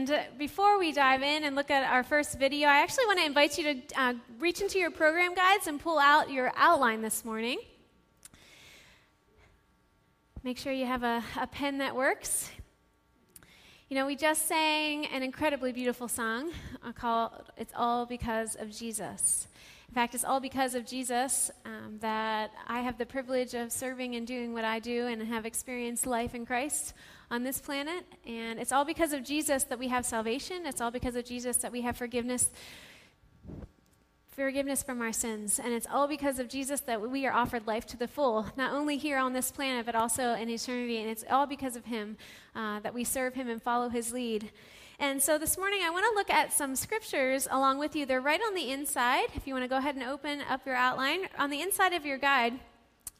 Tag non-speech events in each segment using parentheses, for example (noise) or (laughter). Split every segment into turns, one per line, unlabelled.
And before we dive in and look at our first video, I actually want to invite you to uh, reach into your program guides and pull out your outline this morning. Make sure you have a, a pen that works. You know, we just sang an incredibly beautiful song called It's All Because of Jesus. In fact, it's all because of Jesus um, that I have the privilege of serving and doing what I do and have experienced life in Christ on this planet. And it's all because of Jesus that we have salvation. It's all because of Jesus that we have forgiveness forgiveness from our sins. And it's all because of Jesus that we are offered life to the full, not only here on this planet, but also in eternity. And it's all because of Him uh, that we serve Him and follow His lead. And so this morning, I want to look at some scriptures along with you. They're right on the inside. If you want to go ahead and open up your outline, on the inside of your guide.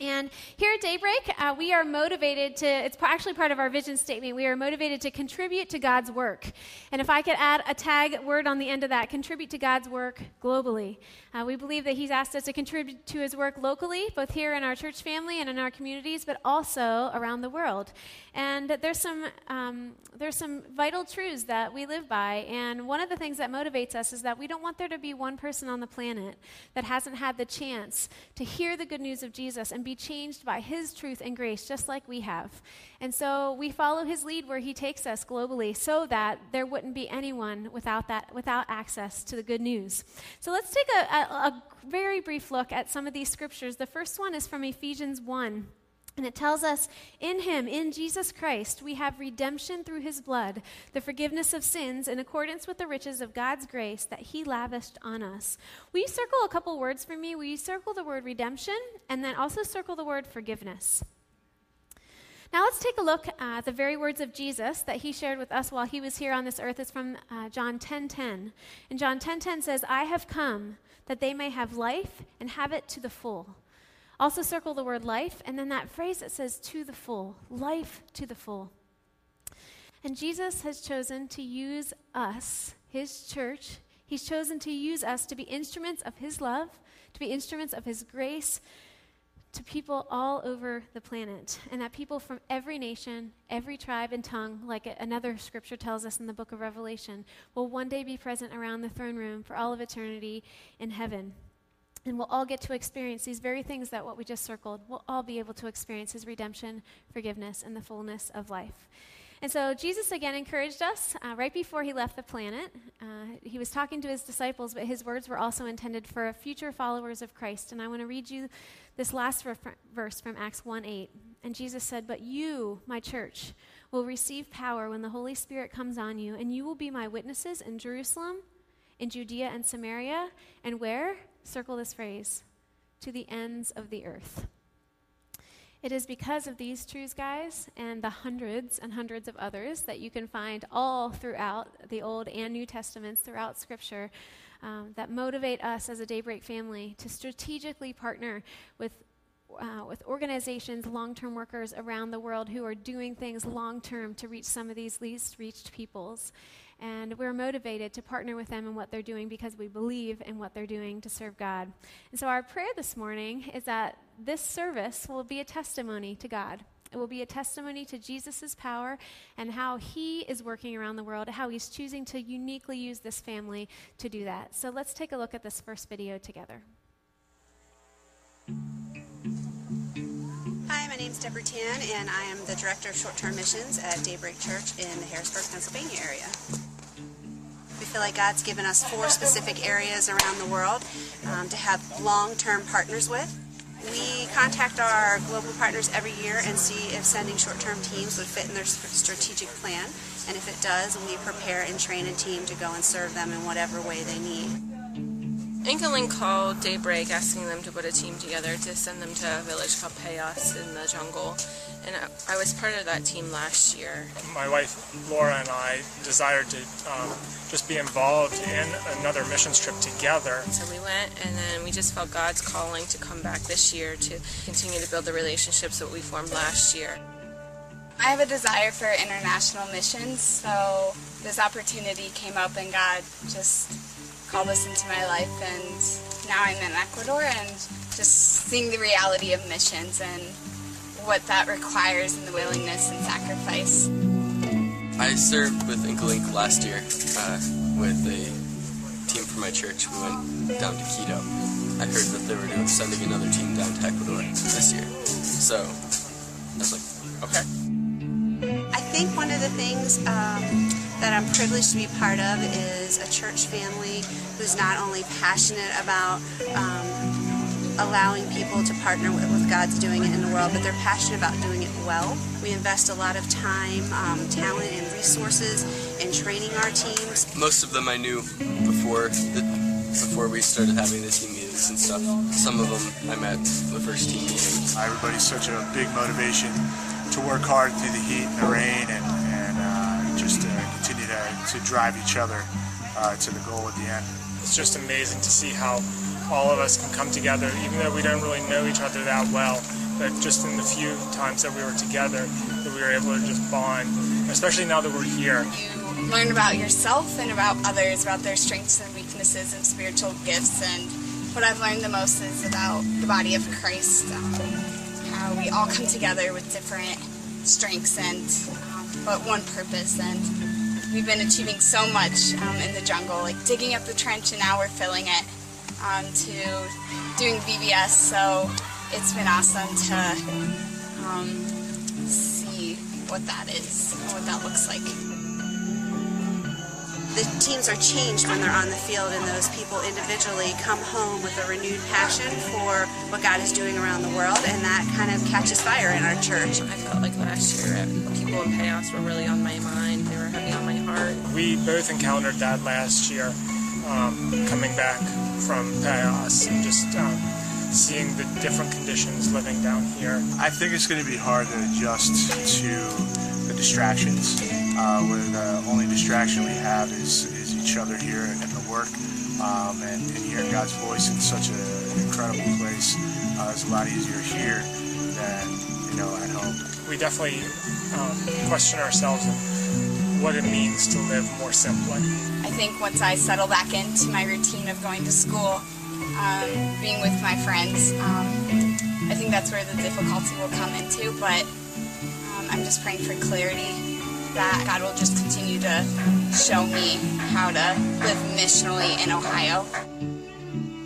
And here at Daybreak, uh, we are motivated to, it's actually part of our vision statement, we are motivated to contribute to God's work. And if I could add a tag word on the end of that, contribute to God's work globally. Uh, we believe that He's asked us to contribute to His work locally, both here in our church family and in our communities, but also around the world. And there's some, um, there's some vital truths that we live by. And one of the things that motivates us is that we don't want there to be one person on the planet that hasn't had the chance to hear the good news of Jesus and be be changed by His truth and grace, just like we have. And so we follow His lead where He takes us globally so that there wouldn't be anyone without, that, without access to the good news. So let's take a, a, a very brief look at some of these scriptures. The first one is from Ephesians 1. And it tells us, in him, in Jesus Christ, we have redemption through his blood, the forgiveness of sins in accordance with the riches of God's grace that he lavished on us. Will you circle a couple words for me? Will you circle the word redemption and then also circle the word forgiveness? Now let's take a look at the very words of Jesus that he shared with us while he was here on this earth. It's from uh, John 10:10. 10, 10. And John 10:10 10, 10 says, "I have come that they may have life and have it to the full." Also, circle the word life, and then that phrase that says to the full life to the full. And Jesus has chosen to use us, his church, he's chosen to use us to be instruments of his love, to be instruments of his grace to people all over the planet. And that people from every nation, every tribe, and tongue, like another scripture tells us in the book of Revelation, will one day be present around the throne room for all of eternity in heaven. And we'll all get to experience these very things that what we just circled. We'll all be able to experience his redemption, forgiveness, and the fullness of life. And so Jesus again encouraged us uh, right before he left the planet. Uh, he was talking to his disciples, but his words were also intended for future followers of Christ. And I want to read you this last verse from Acts 1 8. And Jesus said, But you, my church, will receive power when the Holy Spirit comes on you, and you will be my witnesses in Jerusalem, in Judea and Samaria, and where? circle this phrase to the ends of the earth. It is because of these truths, guys, and the hundreds and hundreds of others that you can find all throughout the Old and New Testaments, throughout Scripture, um, that motivate us as a Daybreak family to strategically partner with. Uh, with organizations, long term workers around the world who are doing things long term to reach some of these least reached peoples. And we're motivated to partner with them in what they're doing because we believe in what they're doing to serve God. And so, our prayer this morning is that this service will be a testimony to God. It will be a testimony to Jesus' power and how he is working around the world, how he's choosing to uniquely use this family to do that. So let's take a look at this first video together.
Hi, my name is Deborah Tan, and I am the Director of Short Term Missions at Daybreak Church in the Harrisburg, Pennsylvania area. We feel like God's given us four specific areas around the world um, to have long-term partners with. We contact our global partners every year and see if sending short-term teams would fit in their strategic plan. And if it does, we prepare and train a team to go and serve them in whatever way they need.
Inca called Daybreak asking them to put a team together to send them to a village called Payas in the jungle. And I was part of that team last year.
My wife Laura and I desired to um, just be involved in another missions trip together.
So we went, and then we just felt God's calling to come back this year to continue to build the relationships that we formed last year.
I have a desire for international missions, so this opportunity came up, and God just called this into my life and now I'm in Ecuador and just seeing the reality of missions and what that requires and the willingness and sacrifice.
I served with Inkalink last year uh, with a team from my church. We went down to Quito. I heard that they were doing, sending another team down to Ecuador this year. So I was like, okay.
I think one of the things um, that I'm privileged to be part of is a church family who's not only passionate about um, allowing people to partner with, with God's doing it in the world, but they're passionate about doing it well. We invest a lot of time, um, talent, and resources in training our teams.
Most of them I knew before the, before we started having the team meetings and stuff. Some of them I met the first team meeting.
Everybody's such a big motivation to work hard through the heat and the rain and, and uh, just uh, continue to, drive each other uh, to the goal at the end.
It's just amazing to see how all of us can come together, even though we don't really know each other that well. But just in the few times that we were together, that we were able to just bond, especially now that we're here.
You learn about yourself and about others, about their strengths and weaknesses and spiritual gifts. And what I've learned the most is about the body of Christ, um, how we all come together with different strengths and um, but one purpose. And we've been achieving so much um, in the jungle, like digging up the trench and now we're filling it um, to doing VBS. So it's been awesome to um, see what that is, and what that looks like.
The teams are changed when they're on the field, and those people individually come home with a renewed passion for what God is doing around the world, and that kind of catches fire in our church.
I felt like last year people in Payas were really on my mind. They were heavy on my
We both encountered that last year, um, coming back from Payas and just um, seeing the different conditions living down here.
I think it's going to be hard to adjust to the distractions. Uh, where the only distraction we have is, is each other here and the work. Um, and, and hearing God's voice in such a, an incredible place uh, is a lot easier here than you know at home.
We definitely um, question ourselves and what it means to live more simply.
I think once I settle back into my routine of going to school, um, being with my friends, um, I think that's where the difficulty will come into. But um, I'm just praying for clarity that God will just continue to show me how to live missionally in Ohio.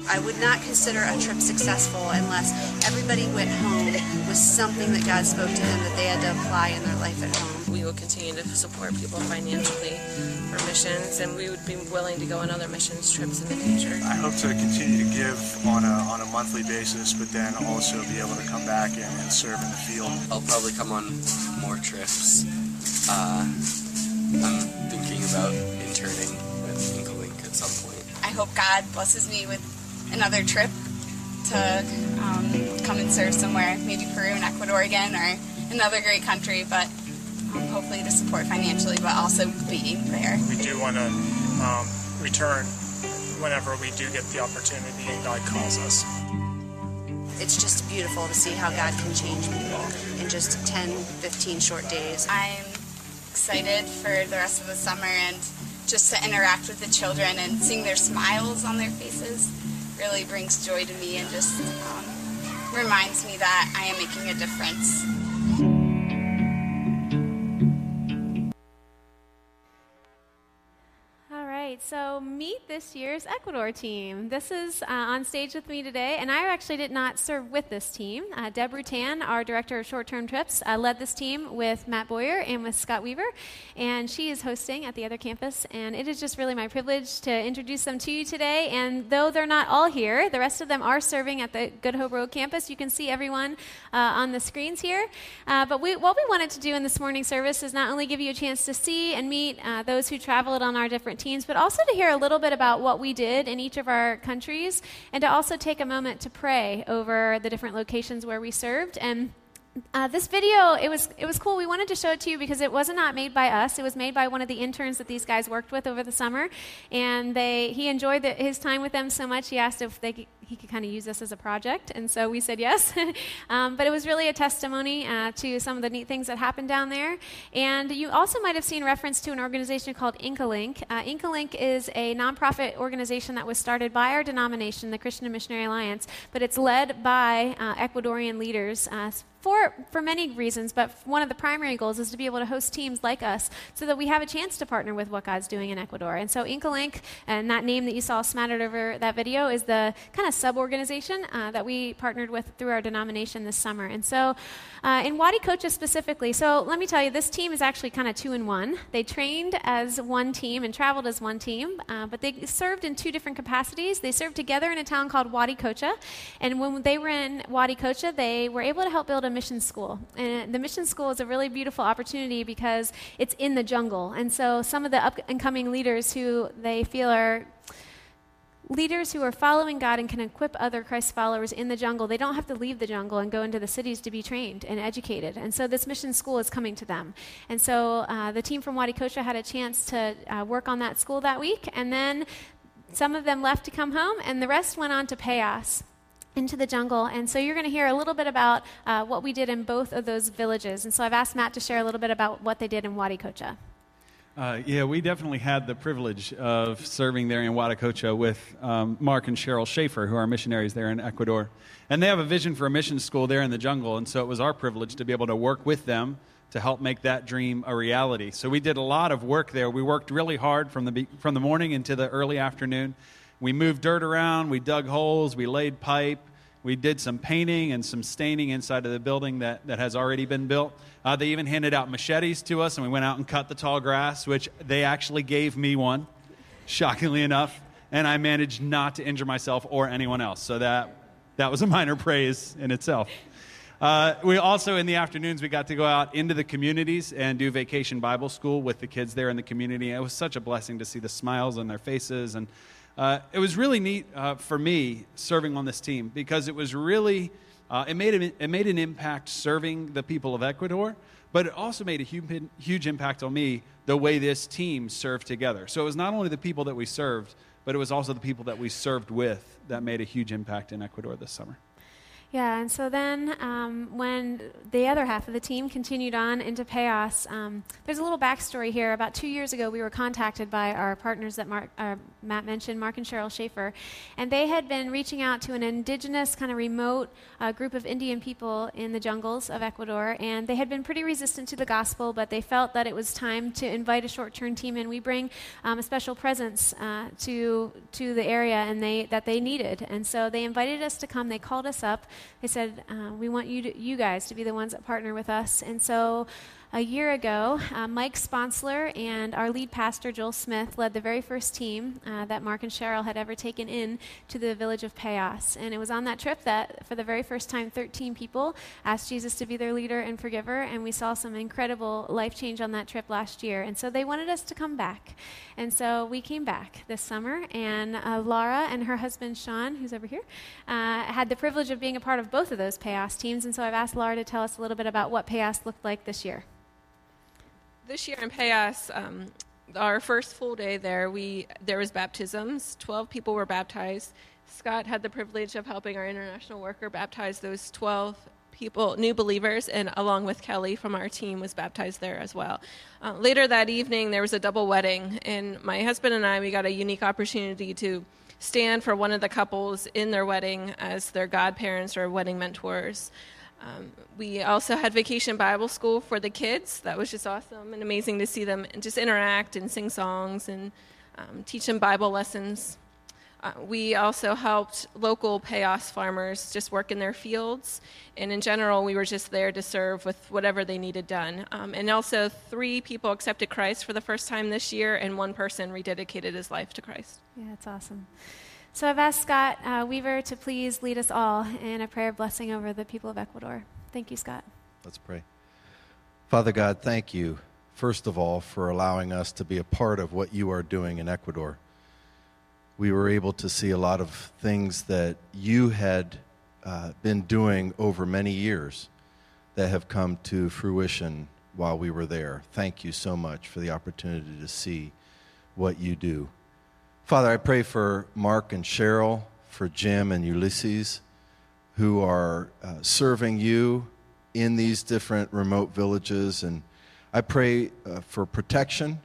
I would not consider a trip successful unless everybody went home with something that God spoke to them that they had to apply in their life at home.
We will continue to support people financially for missions, and we would be willing to go on other missions trips in the future.
I hope to continue to give on a, on a monthly basis, but then also be able to come back and, and serve in the field.
I'll probably come on more trips. Uh, I'm thinking about interning with Inkalink at some point.
I hope God blesses me with another trip to um, come and serve somewhere, maybe Peru and Ecuador again, or another great country, but hopefully to support financially, but also being there.
We do want to um, return whenever we do get the opportunity and God calls us.
It's just beautiful to see how God can change people in just 10, 15 short days.
I'm excited for the rest of the summer and just to interact with the children and seeing their smiles on their faces really brings joy to me and just um, reminds me that I am making a difference.
Right, so meet this year's Ecuador team. This is uh, on stage with me today, and I actually did not serve with this team. Uh, Deb Rutan, our director of short term trips, uh, led this team with Matt Boyer and with Scott Weaver, and she is hosting at the other campus. And it is just really my privilege to introduce them to you today. And though they're not all here, the rest of them are serving at the Good Hope Road campus. You can see everyone uh, on the screens here. Uh, but we, what we wanted to do in this morning service is not only give you a chance to see and meet uh, those who traveled on our different teams, but also to hear a little bit about what we did in each of our countries and to also take a moment to pray over the different locations where we served. And uh, this video, it was it was cool. We wanted to show it to you because it was not made by us. It was made by one of the interns that these guys worked with over the summer, and they he enjoyed the, his time with them so much. He asked if they could, he could kind of use this as a project, and so we said yes. (laughs) um, but it was really a testimony uh, to some of the neat things that happened down there. And you also might have seen reference to an organization called Inkalink. Uh, Inkalink is a nonprofit organization that was started by our denomination, the Christian and Missionary Alliance, but it's led by uh, Ecuadorian leaders uh, for, for many reasons, but one of the primary goals is to be able to host teams like us so that we have a chance to partner with what God's doing in Ecuador. And so Inkalink, and that name that you saw smattered over that video, is the kind of sub organization uh, that we partnered with through our denomination this summer. And so uh, in Huaticocha specifically, so let me tell you, this team is actually kind of two in one. They trained as one team and traveled as one team, uh, but they served in two different capacities. They served together in a town called Huaticocha, and when they were in Huaticocha, they were able to help build a mission school. And the mission school is a really beautiful opportunity because it's in the jungle. And so some of the up and coming leaders who they feel are leaders who are following God and can equip other Christ followers in the jungle, they don't have to leave the jungle and go into the cities to be trained and educated. And so this mission school is coming to them. And so uh, the team from Huaticocha had a chance to uh, work on that school that week. And then some of them left to come home, and the rest went on to Payas into the jungle. And so you're going to hear a little bit about uh, what we did in both of those villages. And so I've asked Matt to share a little bit about what they did in Huaticocha.
Uh, yeah, we definitely had the privilege of serving there in Huaticocha with um, Mark and Cheryl Schaefer, who are missionaries there in Ecuador. And they have a vision for a mission school there in the jungle. And so it was our privilege to be able to work with them to help make that dream a reality. So we did a lot of work there. We worked really hard from the, from the morning into the early afternoon. We moved dirt around, we dug holes, we laid pipe, we did some painting and some staining inside of the building that, that has already been built. Uh, they even handed out machetes to us, and we went out and cut the tall grass, which they actually gave me one, shockingly enough. And I managed not to injure myself or anyone else. So that, that was a minor praise in itself. Uh, we also, in the afternoons, we got to go out into the communities and do vacation Bible school with the kids there in the community. It was such a blessing to see the smiles on their faces and uh, it was really neat uh, for me serving on this team because it was really uh, it made a, it made an impact serving the people of Ecuador, but it also made a huge, huge impact on me the way this team served together. So it was not only the people that we served, but it was also the people that we served with that made a huge impact in Ecuador this summer.
Yeah, and so then um, when the other half of the team continued on into Payas, um, there's a little backstory here. About two years ago, we were contacted by our partners that Mark, uh, Matt mentioned, Mark and Cheryl Schaefer, and they had been reaching out to an indigenous, kind of remote uh, group of Indian people in the jungles of Ecuador, and they had been pretty resistant to the gospel, but they felt that it was time to invite a short-term team in. We bring um, a special presence uh, to to the area, and they that they needed, and so they invited us to come. They called us up. They said, uh, We want you, to, you guys to be the ones that partner with us. And so a year ago, uh, Mike Sponsler and our lead pastor, Joel Smith, led the very first team uh, that Mark and Cheryl had ever taken in to the village of Payas. And it was on that trip that, for the very first time, 13 people asked Jesus to be their leader and forgiver. And we saw some incredible life change on that trip last year. And so they wanted us to come back. And so we came back this summer. And uh, Laura and her husband, Sean, who's over here, uh, had the privilege of being a part of both of those Payas teams. And so I've asked Laura to tell us a little bit about what Payas looked like this year
this year in Payas, um, our first full day there, we there was baptisms. Twelve people were baptized. Scott had the privilege of helping our international worker baptize those twelve people, new believers, and along with Kelly from our team was baptized there as well. Uh, later that evening, there was a double wedding, and my husband and I we got a unique opportunity to stand for one of the couples in their wedding as their godparents or wedding mentors. Um, we also had vacation Bible school for the kids. That was just awesome and amazing to see them just interact and sing songs and um, teach them Bible lessons. Uh, we also helped local Payas farmers just work in their fields. And in general, we were just there to serve with whatever they needed done. Um, and also, three people accepted Christ for the first time this year, and one person rededicated his life to Christ.
Yeah, that's awesome. So I've asked Scott uh, Weaver to please lead us all in a prayer of blessing over the people of Ecuador. Thank you, Scott.
Let's pray. Father God, thank you, first of all, for allowing us to be a part of what you are doing in Ecuador. We were able to see a lot of things that you had uh, been doing over many years that have come to fruition while we were there. Thank you so much for the opportunity to see what you do. Father, I pray for Mark and Cheryl, for Jim and Ulysses, who are uh, serving you in these different remote villages. And I pray uh, for protection,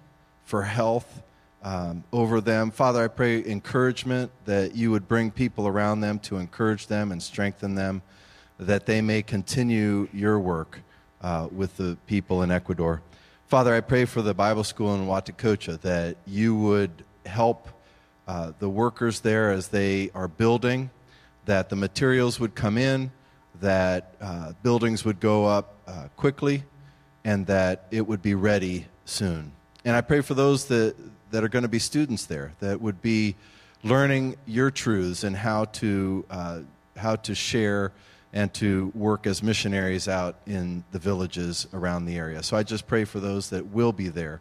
for health um, over them. Father, I pray encouragement that you would bring people around them to encourage them and strengthen them that they may continue your work uh, with the people in Ecuador. Father, I pray for the Bible school in Huaticocha that you would help uh, the workers there as they are building, that the materials would come in, that uh, buildings would go up uh, quickly, and that it would be ready soon. And I pray for those that, that are going to be students there, that would be learning your truths and how to, uh, how to share and to work as missionaries out in the villages around the area. So I just pray for those that will be there.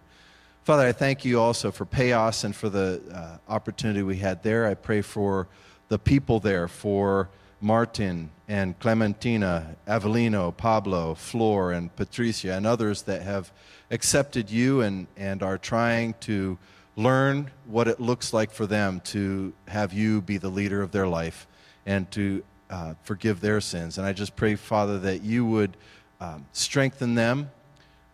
Father, I thank you also for Payas and for the uh, opportunity we had there. I pray for the people there, for Martin and Clementina, Avelino, Pablo, Flor, and Patricia, and others that have accepted you and, and are trying to learn what it looks like for them to have you be the leader of their life and to uh, forgive their sins. And I just pray, Father, that you would um, strengthen them.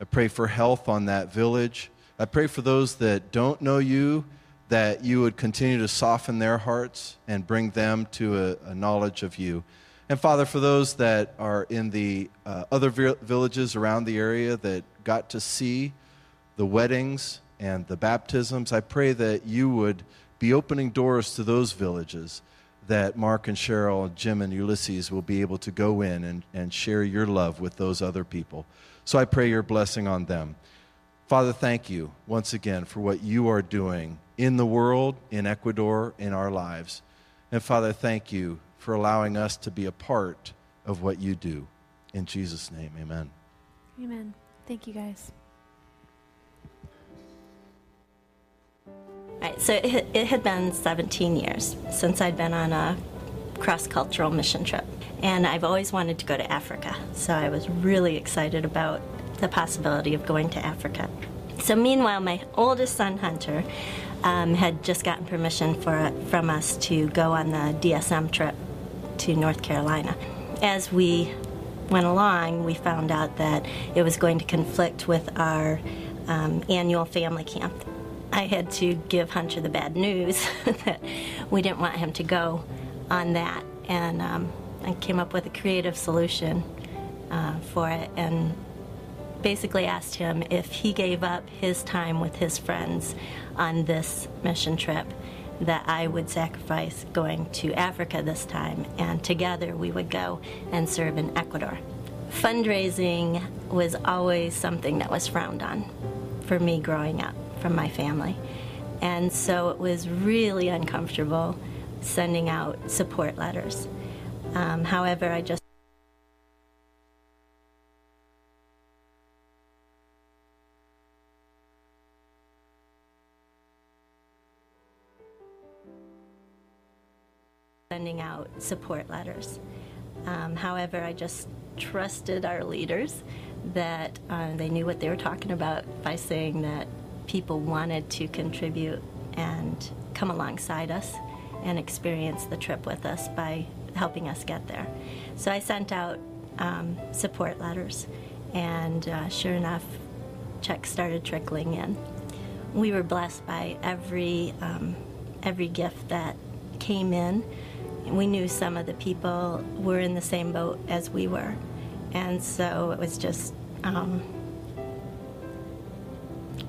I pray for health on that village. I pray for those that don't know you, that you would continue to soften their hearts and bring them to a, a knowledge of you. And Father, for those that are in the uh, other vi- villages around the area that got to see the weddings and the baptisms, I pray that you would be opening doors to those villages that Mark and Cheryl, Jim and Ulysses will be able to go in and, and share your love with those other people. So I pray your blessing on them. Father, thank you once again for what you are doing in the world, in Ecuador, in our lives. And Father, thank you for allowing us to be a part of what you do. In Jesus' name, amen.
Amen. Thank you, guys.
Right, so it, it had been 17 years since I'd been on a cross cultural mission trip. And I've always wanted to go to Africa. So I was really excited about the possibility of going to Africa. So, meanwhile, my oldest son, Hunter, um, had just gotten permission for, from us to go on the DSM trip to North Carolina. As we went along, we found out that it was going to conflict with our um, annual family camp. I had to give Hunter the bad news (laughs) that we didn't want him to go on that, and um, I came up with a creative solution uh, for it, and basically asked him if he gave up his time with his friends on this mission trip, that I would sacrifice going to Africa this time, and together we would go and serve in Ecuador. Fundraising was always something that was frowned on for me growing up from my family. And so it was really uncomfortable sending out support letters. Um, however, I just sending out support letters. Um, however, I just trusted our leaders that uh, they knew what they were talking about by saying that people wanted to contribute and come alongside us and experience the trip with us by helping us get there. So I sent out um, support letters, and uh, sure enough, checks started trickling in. We were blessed by every um, every gift that came in. We knew some of the people were in the same boat as we were, and so it was just um,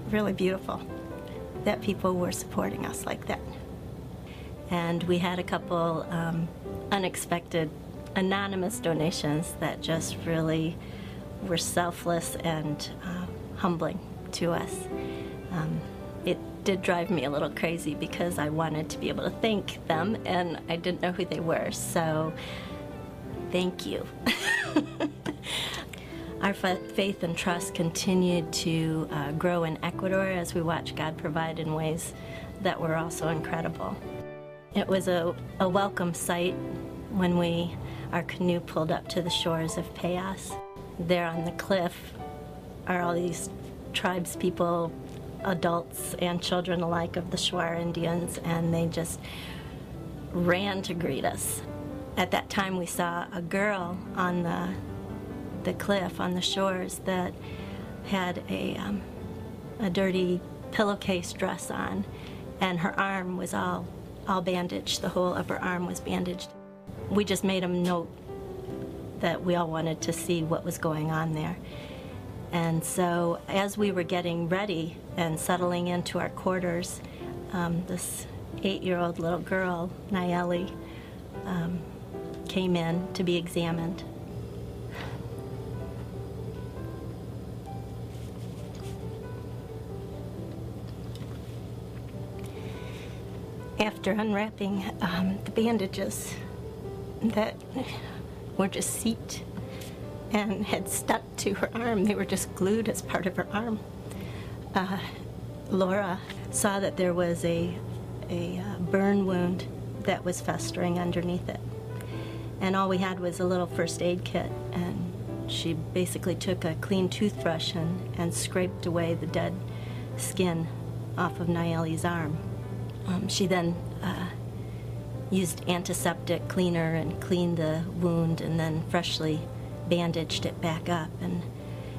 really beautiful that people were supporting us like that. And we had a couple um, unexpected anonymous donations that just really were selfless and uh, humbling to us. Um, did drive me a little crazy because I wanted to be able to thank them and I didn't know who they were. So, thank you. (laughs) Our faith and trust continued to uh, grow in Ecuador as we watched God provide in ways that were also incredible. It was a, a welcome sight when we our canoe pulled up to the shores of Payas. There on the cliff are all these tribes people, adults and children alike of the Shuar Indians, and they just ran to greet us. At that time, we saw a girl on the the cliff on the shores that had a, um, a dirty pillowcase dress on, and her arm was all, all bandaged. The whole upper arm was bandaged. We just made them note that we all wanted to see what was going on there. And so, as we were getting ready and settling into our quarters, um, this eight year old little girl, Nayeli, um, came in to be examined. After unwrapping um, the bandages that were just seeped and had stuck to her arm, they were just glued as part of her arm. Uh, Laura saw that there was a, a uh, burn wound that was festering underneath it. And all we had was a little first aid kit, and she basically took a clean toothbrush and, and scraped away the dead skin off of Nayeli's arm. Um, she then uh, used antiseptic cleaner and cleaned the wound and then freshly bandaged it back up. And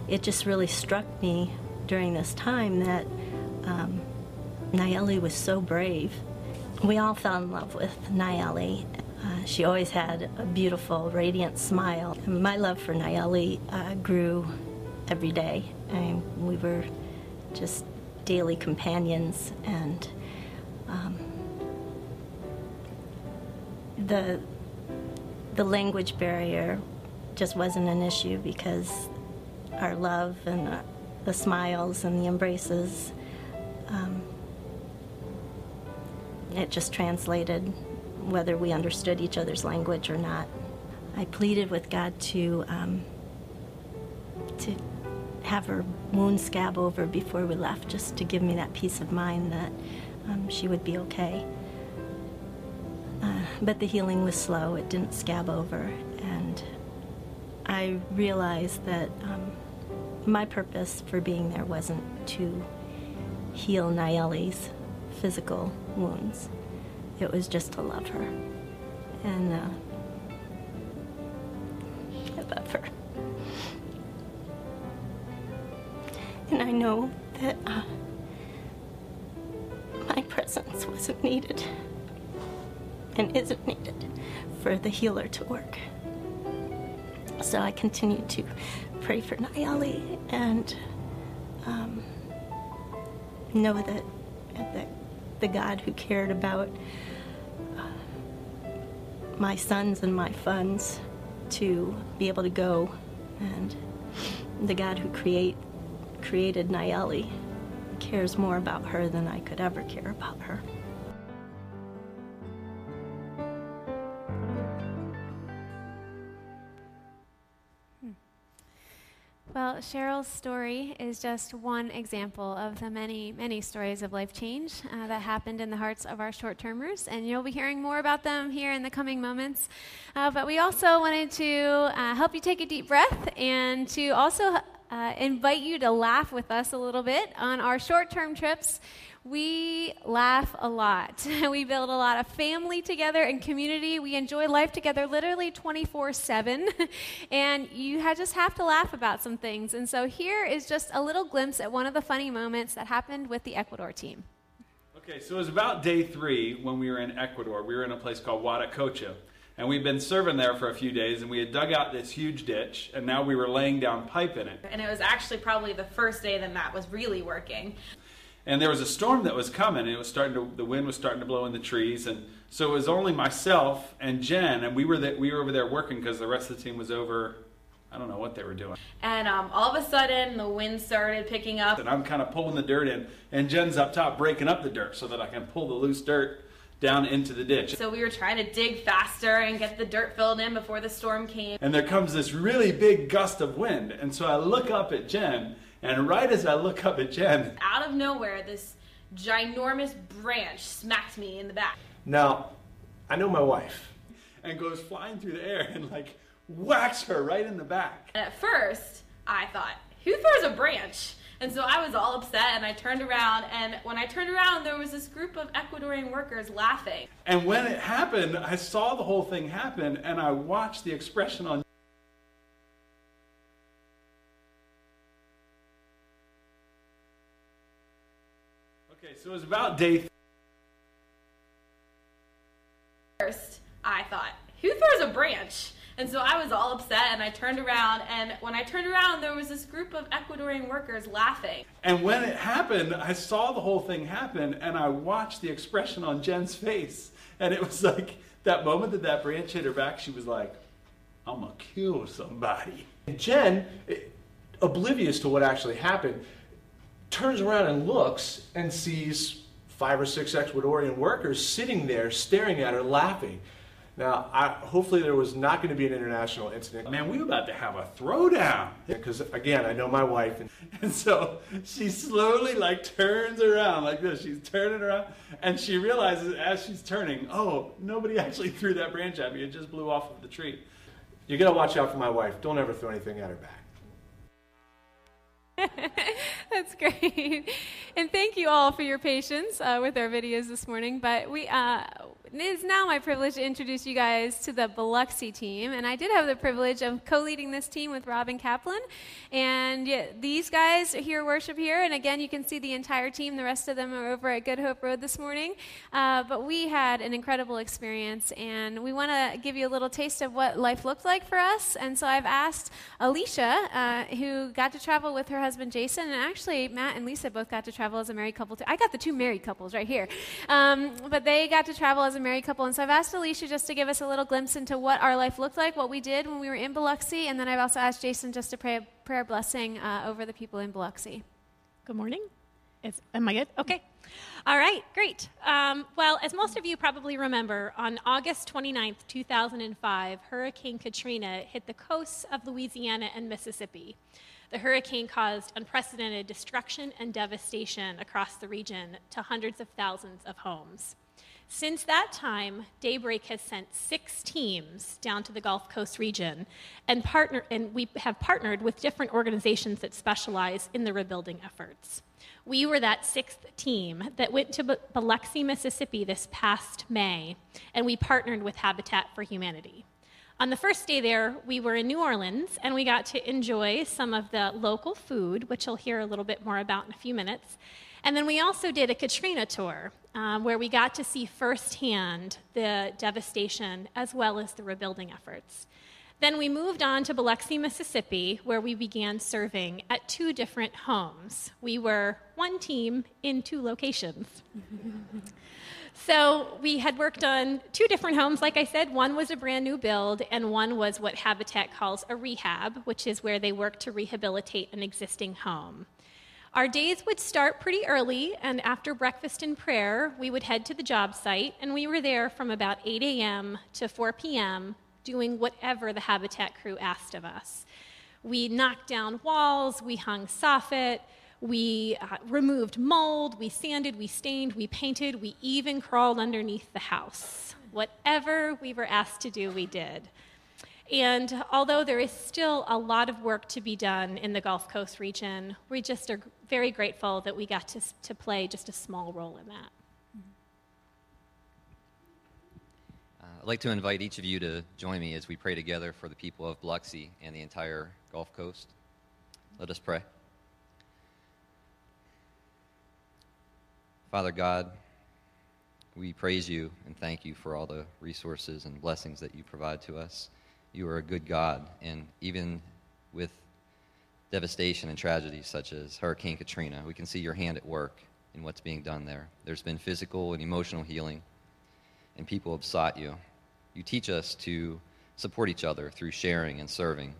it just really struck me during this time that um, Nayeli was so brave. We all fell in love with Nayeli. Uh, she always had a beautiful, radiant smile. My love for Nayeli uh, grew every day. And we were just daily companions and um, the the language barrier just wasn't an issue because our love and the smiles and the embraces um, it just translated whether we understood each other's language or not. I pleaded with God to um, to have her wound scab over before we left, just to give me that peace of mind that um, she would be okay. Uh, but the healing was slow, it didn't scab over, and I realized that um, my purpose for being there wasn't to heal Nayeli's physical wounds, it was just to love her. And uh, I love her. And I know that. Uh, my presence wasn't needed and isn't needed for the healer to work. So I continue to pray for Nayeli and um, know that, that the God who cared about uh, my sons and my funds to be able to go and the God who create, created Nayeli cares more about her than I could ever care about her.
Cheryl's story is just one example of the many, many stories of life change uh, that happened in the hearts of our short termers, and you'll be hearing more about them here in the coming moments. Uh, but we also wanted to uh, help you take a deep breath and to also uh, invite you to laugh with us a little bit on our short term trips. We laugh a lot. (laughs) we build a lot of family together and community. We enjoy life together literally 24 7. (laughs) And you just have to laugh about some things. And so here is just a little glimpse at one of the funny moments that happened with the Ecuador team.
Okay, so it was about day three when we were in Ecuador. We were in a place called Huaticocha. And we'd been serving there for a few days, and we had dug out this huge ditch, and now we were laying down pipe in it.
And it was actually probably the first day that Matt was really working.
And there was a storm that was coming, and it was starting to, the wind was starting to blow in the trees, and so it was only myself and Jen, and we were the, we were over there working because the rest of the team was over. I don't know what they were doing.
And um, all of a sudden, the wind started picking up.
And I'm kind of pulling the dirt in, and Jen's up top breaking up the dirt so that I can pull the loose dirt down into the ditch.
So we were trying to dig faster and get the dirt filled in before the storm came.
And there comes this really big gust of wind. And so I look up at Jen, and right as I look up at Jen,
out of nowhere, this ginormous branch smacked me in the back.
Now, I know my wife.
And goes flying through the air and like whacks her right in the back.
And at first, I thought, who throws a branch? And so I was all upset and I turned around. And when I turned around, there was this group of Ecuadorian workers laughing.
And when it happened, I saw the whole thing happen and I watched the expression on. Okay, so it was about day. Th-
First, I thought, who throws a branch? And so I was all upset and I turned around and when I turned around there was this group of Ecuadorian workers laughing.
And when it happened, I saw the whole thing happen and I watched the expression on Jen's face. And it was (laughs) like that moment that that branch hit her back, she was like, I'm going to kill somebody.
And Jen, eh, oblivious to what actually happened, turns around and looks and sees five or six Ecuadorian workers sitting there staring at her laughing. Now, I, hopefully there was not going to be an international incident.
Man, we were about to have a throwdown.
Because, again, I know my wife. And, (laughs)
and so she slowly, like, turns around like this. She's turning around, and she realizes as she's turning, oh, nobody (laughs) actually threw that branch at me. It just blew off of the tree.
You got to watch out for my wife. Don't ever throw anything at her back. (laughs)
That's great. And thank you all for your patience uh, with our videos this morning. But we, uh, it is now my privilege to introduce you guys to the Biloxi team. And I did have the privilege of co leading this team with Robin Kaplan. And yeah, these guys here worship here. And again, you can see the entire team. The rest of them are over at Good Hope Road this morning. Uh, but we had an incredible experience. And we want to give you a little taste of what life looked like for us. And so I've asked Alicia, uh, who got to travel with her husband Jason. And actually, Matt and Lisa both got to travel as a married couple too. I got the two married couples right here. Um, but they got to travel as a married couple. And so I've asked Alicia just to give us a little glimpse into what our life looked like, what we did when we were in Biloxi. And then I've also asked Jason just to pray a prayer blessing uh, over the people in Biloxi.
Good morning. Is, am I good? Okay. All right, great. Um, well, as most of you probably remember, on August 29th, 2005, Hurricane Katrina hit the coasts of Louisiana and Mississippi. The hurricane caused unprecedented destruction and devastation across the region to hundreds of thousands of homes. Since that time, Daybreak has sent six teams down to the Gulf Coast region, and, partner, and we have partnered with different organizations that specialize in the rebuilding efforts. We were that sixth team that went to Biloxi, Mississippi this past May, and we partnered with Habitat for Humanity. On the first day there, we were in New Orleans and we got to enjoy some of the local food, which you'll hear a little bit more about in a few minutes. And then we also did a Katrina tour um, where we got to see firsthand the devastation as well as the rebuilding efforts. Then we moved on to Biloxi, Mississippi, where we began serving at two different homes. We were one team in two locations. (laughs) So we had worked on two different homes, like I said. One was a brand new build, and one was what Habitat calls a rehab, which is where they work to rehabilitate an existing home. Our days would start pretty early, and after breakfast and prayer, we would head to the job site, and we were there from about 8 a.m. to 4 p.m., doing whatever the Habitat crew asked of us. We knocked down walls, we hung soffit, we uh, removed mold, we sanded, we stained, we painted, we even crawled underneath the house. Whatever we were asked to do, we did. And although there is still a lot of work to be done in the Gulf Coast region, we just are very grateful that we got to, to play just a small role in that.
Uh, I'd like to invite each of you to join me as we pray together for the people of Biloxi and the entire Gulf Coast. Let us pray. Father God, we praise you and thank you for all the resources and blessings that you provide to us. You are a good God, and even with devastation and tragedies such as Hurricane Katrina, we can see your hand at work in what's being done there. There's been physical and emotional healing, and people have sought you. You teach us to support each other through sharing and serving.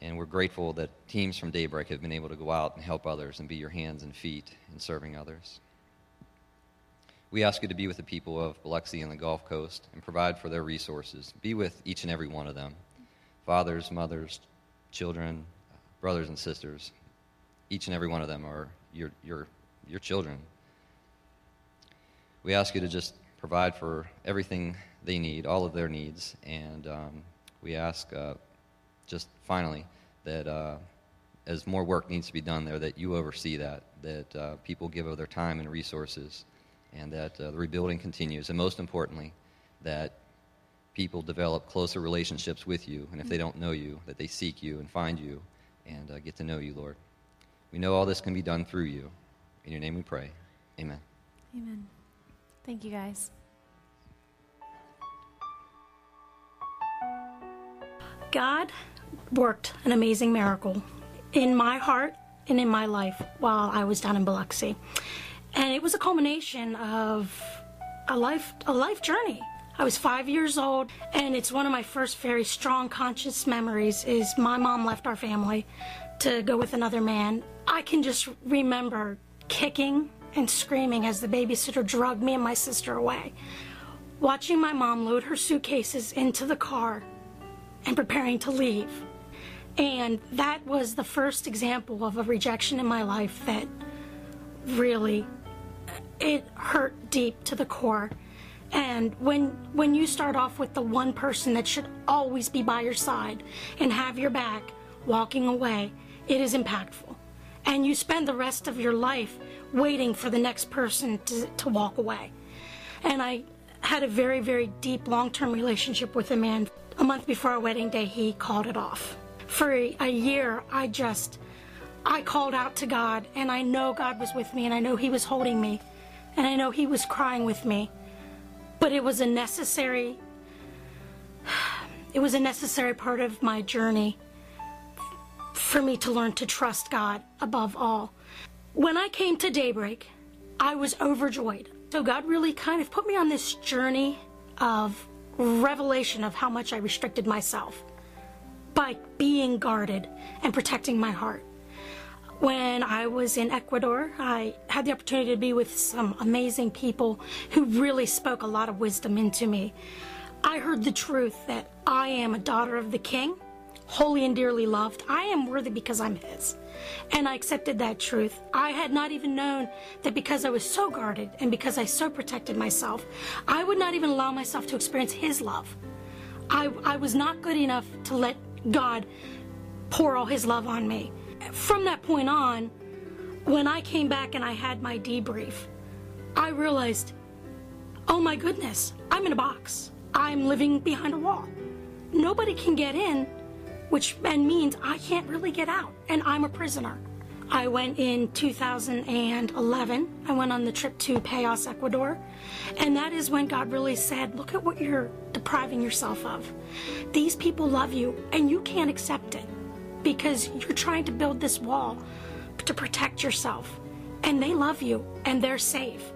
And we're grateful that teams from Daybreak have been able to go out and help others and be your hands and feet in serving others. We ask you to be with the people of Biloxi and the Gulf Coast and provide for their resources. Be with each and every one of them fathers, mothers, children, brothers, and sisters. Each and every one of them are your, your, your children. We ask you to just provide for everything they need, all of their needs, and um, we ask. Uh, just finally that uh, as more work needs to be done there, that you oversee that, that uh, people give of their time and resources, and that uh, the rebuilding continues. And most importantly, that people develop closer relationships with you, and if they don't know you, that they seek you and find you and uh, get to know you, Lord. We know all this can be done through you. In your name we pray. Amen.
Amen. Thank you, guys.
God worked an amazing miracle in my heart and in my life while I was down in Biloxi. And it was a culmination of a life a life journey. I was 5 years old and it's one of my first very strong conscious memories is my mom left our family to go with another man. I can just remember kicking and screaming as the babysitter drugged me and my sister away. Watching my mom load her suitcases into the car and preparing to leave. And that was the first example of a rejection in my life that really it hurt deep to the core. And when when you start off with the one person that should always be by your side and have your back walking away, it is impactful. And you spend the rest of your life waiting for the next person to, to walk away. And I had a very, very deep long term relationship with a man. A month before our wedding day, he called it off. For a, a year, I just, I called out to God, and I know God was with me, and I know He was holding me, and I know He was crying with me. But it was a necessary, it was a necessary part of my journey for me to learn to trust God above all. When I came to Daybreak, I was overjoyed. So God really kind of put me on this journey of revelation of how much I restricted myself by being guarded and protecting my heart. When I was in Ecuador, I had the opportunity to be with some amazing people who really spoke a lot of wisdom into me. I heard the truth that I am a daughter of the King, holy and dearly loved. I am worthy because I'm His. And I accepted that truth. I had not even known that because I was so guarded and because I so protected myself, I would not even allow myself to experience His love. I, I was not good enough to let God pour all His love on me. From that point on, when I came back and I had my debrief, I realized, oh my goodness, I'm in a box. I'm living behind a wall. Nobody can get in which then means I can't really get out, and I'm a prisoner. I went in 2011. I went on the trip to Payas, Ecuador, and that is when God really said, Look at what you're depriving yourself of. These people love you, and you can't accept it because you're trying to build this wall to protect yourself, and they love you, and they're safe.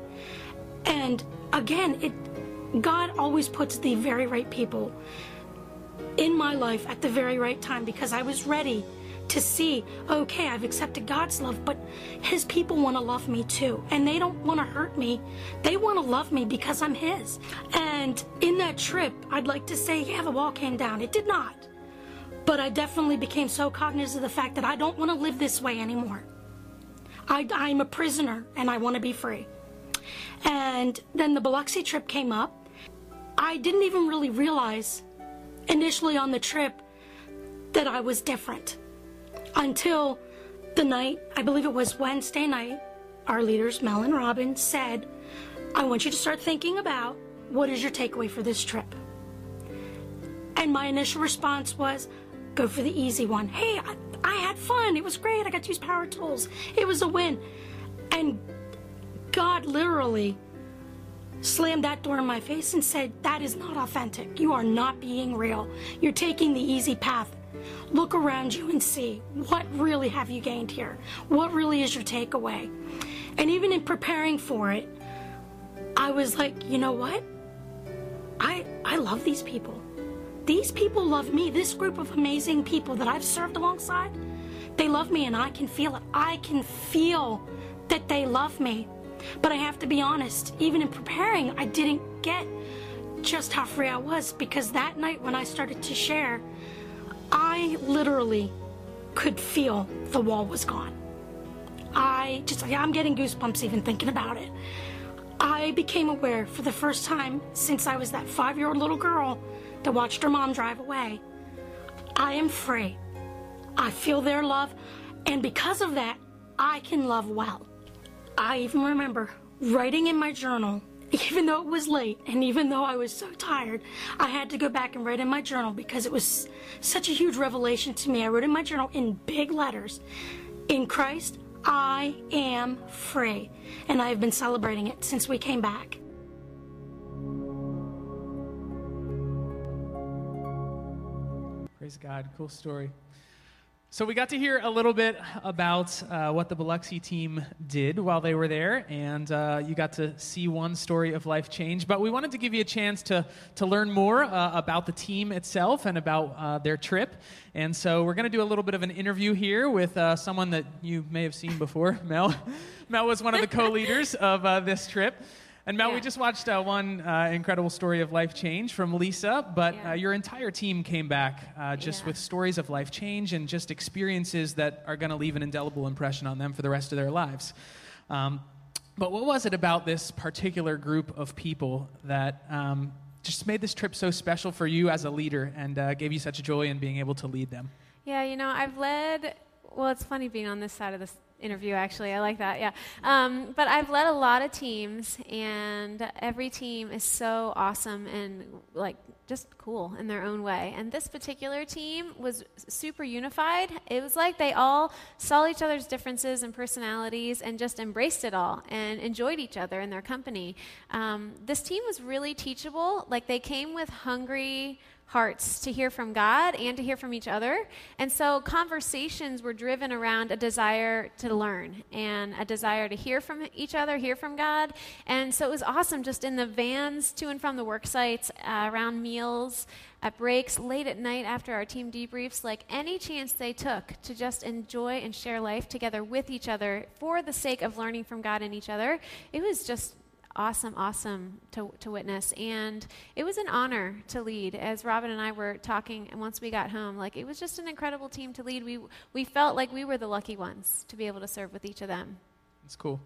And again, it God always puts the very right people in my life at the very right time because I was ready to see, okay, I've accepted God's love, but His people want to love me too. And they don't want to hurt me. They want to love me because I'm His. And in that trip, I'd like to say, yeah, the wall came down. It did not. But I definitely became so cognizant of the fact that I don't want to live this way anymore. I, I'm a prisoner and I want to be free. And then the Biloxi trip came up. I didn't even really realize initially on the trip that I was different until the night, I believe it was Wednesday night, our leaders, Mel and Robin, said, I want you to start thinking about what is your takeaway for this trip. And my initial response was, go for the easy one. Hey, I, I had fun. It was great. I got to use power tools. It was a win. And God literally slammed that door in my face and said, That is not authentic. You are not being real. You're taking the easy path. Look around you and see what really have you gained here? What really is your takeaway? And even in preparing for it, I was like, you know what? I I love these people. These people love me. This group of amazing people that I've served alongside, they love me and I can feel it. I can feel that they love me. But I have to be honest, even in preparing, I didn't get just how free I was because that night when I started to share, I literally could feel the wall was gone. I just, I'm getting goosebumps even thinking about it. I became aware for the first time since I was that five year old little girl that watched her mom drive away. I am free. I feel their love, and because of that, I can love well. I even remember writing in my journal, (laughs) even though it was late and even though I was so tired, I had to go back and write in my journal because it was such a huge revelation to me. I wrote in my journal in big letters In Christ, I am free. And I have been celebrating it since we came back.
Praise God. Cool story. So, we got to hear a little bit about uh, what the Biloxi team did while they were there, and uh, you got to see one story of life change. But we wanted to give you a chance to, to learn more uh, about the team itself and about uh, their trip. And so, we're going to do a little bit of an interview here with uh, someone that you may have seen before, (laughs) Mel. Mel was one of the co leaders of uh, this trip. And Mel,
Yeah.
we just watched uh, one uh, incredible story of life change from Lisa, but
Yeah.
uh, your entire team came back uh, just
Yeah.
with stories of life change and just experiences that are going to leave an indelible impression on them for the rest of their lives. Um, but what was it about this particular group of people that um, just made this trip so special for you as a leader and uh, gave you such joy in being able to lead them?
Yeah, you know, I've led, well, it's funny being on this side of this interview, actually. I like that, yeah. Um, but I've led a lot of teams, and every team is so awesome and, like, just cool in their own way. And this particular team was super unified. It was like they all saw each other's differences and personalities and just embraced it all and enjoyed each other and their company. Um, this team was really teachable. Like, they came with hungry, hearts to hear from God and to hear from each other. And so conversations were driven around a desire to learn and a desire to hear from each other, hear from God. And so it was awesome just in the vans to and from the work sites, uh, around meals, at breaks, late at night after our team debriefs, like any chance they took to just enjoy and share life together with each other for the sake of learning from God and each other. It was just awesome, awesome to, to witness. And it was an honor to lead. As Robin and I were talking, and once we got home, like it was just an incredible team to lead. We, we felt like we were the lucky ones to be able to serve with each of them.
It's cool.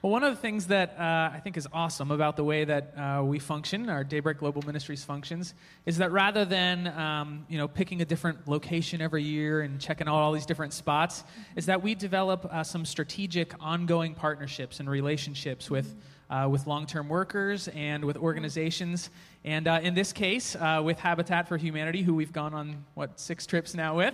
Well, one of the things that uh, I think is awesome about the way that uh, we function, our Daybreak Global Ministries functions, is that rather than um, you know picking a different location every year and checking out all these different spots, is that we develop uh, some strategic, ongoing partnerships and relationships with. Uh, with long-term workers and with organizations, and uh, in this case, uh, with Habitat for Humanity, who we've gone on what six trips now with.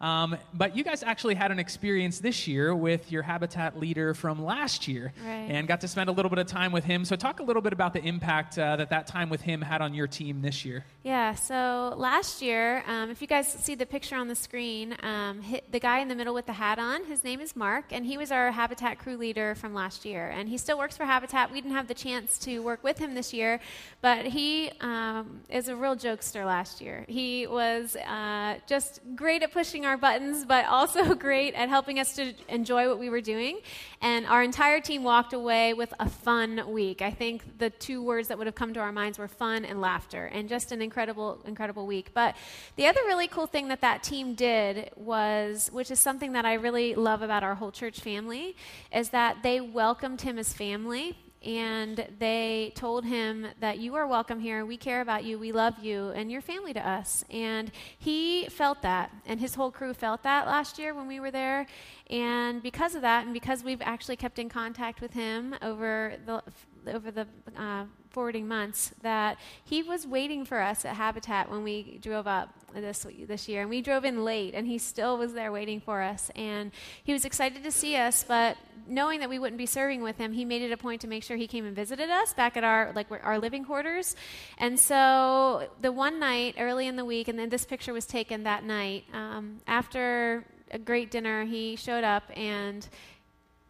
Um, but you guys actually had an experience this year with your Habitat leader from last year
Right.
and got to spend a little bit of time with him. So, talk a little bit about the impact uh, that that time with him had on your team this year.
Yeah, so last year, um, if you guys see the picture on the screen, um, the guy in the middle with the hat on, his name is Mark, and he was our Habitat crew leader from last year. And he still works for Habitat. We didn't have the chance to work with him this year, but he um, is a real jokester last year. He was uh, just great at pushing our buttons, but also (laughs) great at helping us to enjoy what we were doing. And our entire team walked away with a fun week. I think the two words that would have come to our minds were fun and laughter, and just an incredible, incredible week. But the other really cool thing that that team did was, which is something that I really love about our whole church family, is that they welcomed him as family and they told him that you are welcome here. We care about you. We love you, and you're family to us. And he felt that, and his whole crew felt that last year when we were there. And because of that, and because we've actually kept in contact with him over the over the uh, forwarding months, that he was waiting for us at Habitat when we drove up this this year, and we drove in late, and he still was there waiting for us. And he was excited to see us, but knowing that we wouldn't be serving with him, he made it a point to make sure he came and visited us back at our like our living quarters. And so the one night early in the week, and then this picture was taken that night um, after a great dinner. He showed up and.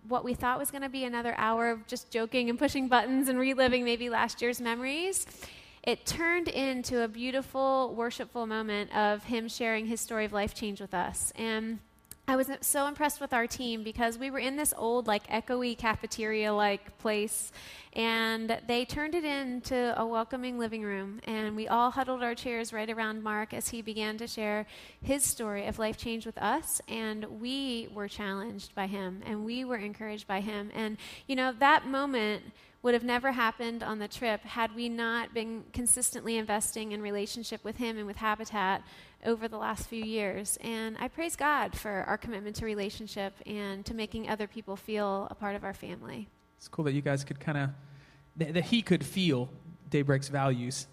What we thought was going to be another hour of just joking and pushing buttons and reliving maybe last year's memories, it turned into a beautiful, worshipful moment of him sharing his story of life change with us. And I was so impressed with our team because we were in this old, like, echoey cafeteria like place, and they turned it into a welcoming living room. And we all huddled our chairs right around Mark as he began to share his story of life change with us. And we were challenged by him, and we were encouraged by him. And, you know, that moment would have never happened on the trip had we not been consistently investing in relationship with him and with Habitat over the last few years. And I praise God for our commitment to relationship and to making other people feel a part of our family.
It's cool that you guys could kind of, that, that he could feel Daybreak's values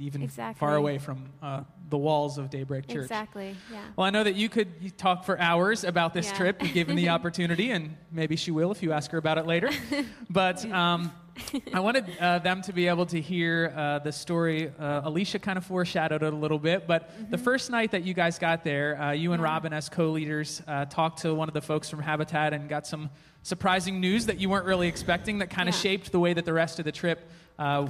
even
Exactly.
far away from uh, the walls of Daybreak Church.
Exactly, yeah.
Well, I know that you could talk for hours about this
Yeah.
trip, given the (laughs) opportunity, and maybe she will if you ask her about it later. (laughs) But um, (laughs) I wanted uh, them to be able to hear uh, the story. Uh, Alicia kind of foreshadowed it a little bit, but
Mm-hmm.
the first night that you guys got there, uh, you and Robin, as co leaders, uh, talked to one of the folks from Habitat and got some surprising news that you weren't really expecting that kind of
Yeah.
shaped the way that the rest of the trip uh,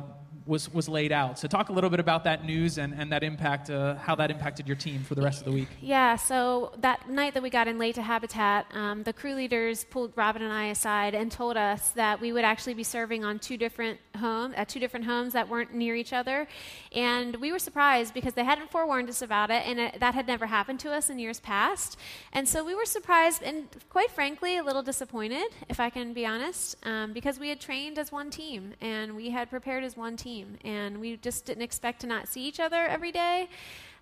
was, was laid out. So, talk a little bit about that news and, and that impact, uh, how that impacted your team for the rest of the week.
Yeah, so that night that we got in late to Habitat, um, the crew leaders pulled Robin and I aside and told us that we would actually be serving on two different homes, at two different homes that weren't near each other. And we were surprised because they hadn't forewarned us about it, and it, that had never happened to us in years past. And so we were surprised and, quite frankly, a little disappointed, if I can be honest, um, because we had trained as one team and we had prepared as one team, and we just didn't expect to not see each other every day.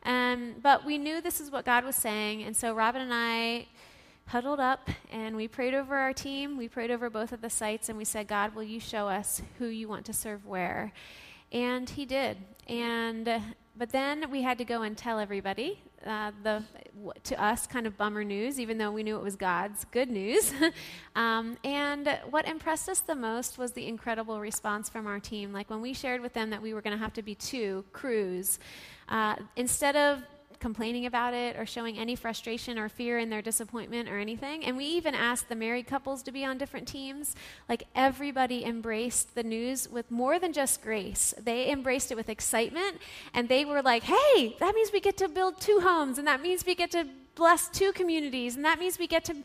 Um, but we knew this is what God was saying, and so Robin and I huddled up and we prayed over our team. We prayed over both of the sites, and we said, God, will you show us who you want to serve where? And He did. And but then we had to go and tell everybody uh, the to us kind of bummer news, even though we knew it was God's good news. (laughs) um, and what impressed us the most was the incredible response from our team. Like when we shared with them that we were going to have to be two crews, uh, instead of complaining about it or showing any frustration or fear in their disappointment or anything. And we even asked the married couples to be on different teams. Like everybody embraced the news with more than just grace. They embraced it with excitement and they were like, hey, that means we get to build two homes and that means we get to bless two communities and that means we get to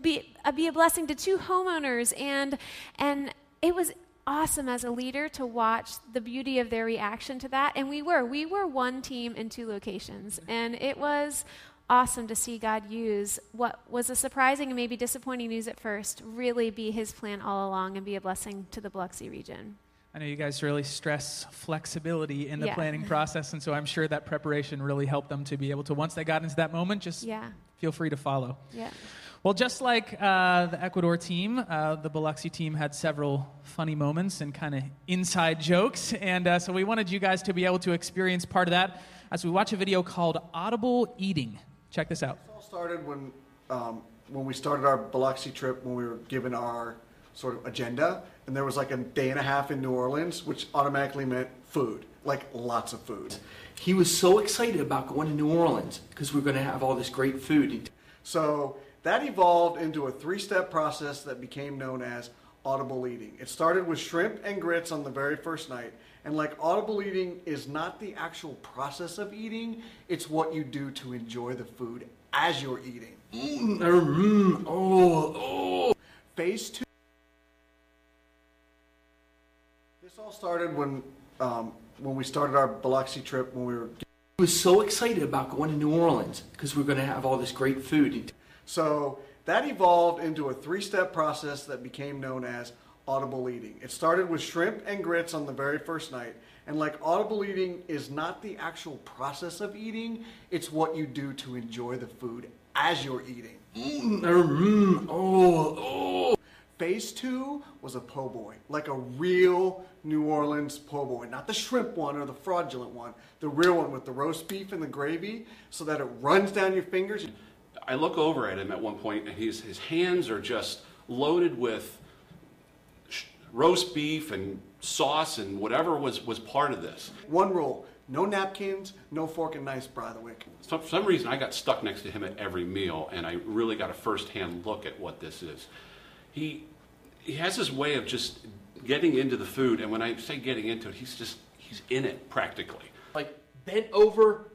be, uh, be a blessing to two homeowners and and it was awesome as a leader to watch the beauty of their reaction to that. And we were. We were one team in two locations. And it was awesome to see God use what was a surprising and maybe disappointing news at first really be his plan all along and be a blessing to the Biloxi region.
I know you guys really stress flexibility in the
Yeah.
planning process, and so I'm sure that preparation really helped them to be able to, once they got into that moment, just
Yeah.
feel free to follow.
Yeah.
Well, just like uh, the Ecuador team, uh, the Biloxi team had several funny moments and kind of inside jokes. And uh, so we wanted you guys to be able to experience part of that as we watch a video called Audible Eating. Check this out.
This all started when um, when we started our Biloxi trip when we were given our sort of agenda and there was like a day and a half in New Orleans which automatically meant food like lots of food
He was so excited about going to New Orleans because we are going to have all this great food.
so that evolved into a three-step process that became known as audible eating it started with shrimp and grits on the very first night and like audible eating is not the actual process of eating it's what you do to enjoy the food as you're eating
Mm, mm, oh, oh.
phase two This all started when um, when we started our Biloxi trip when we were.
He was so excited about going to New Orleans because we are going to have all this great food.
So that evolved into a three-step process that became known as audible eating. It started with shrimp and grits on the very first night, and like audible eating is not the actual process of eating; it's what you do to enjoy the food as you're eating.
Mm, mm, oh, oh.
Phase two was a po' boy, like a real New Orleans po' boy, not the shrimp one or the fraudulent one, the real one with the roast beef and the gravy, so that it runs down your fingers.
I look over at him at one point, and his, his hands are just loaded with roast beef and sauce and whatever was, was part of this.
One rule: no napkins, no fork and knives, Brytherwick.
So for some reason, I got stuck next to him at every meal, and I really got a first-hand look at what this is. He he has this way of just getting into the food, and when I say getting into it, he's just he's in it practically.
Like bent over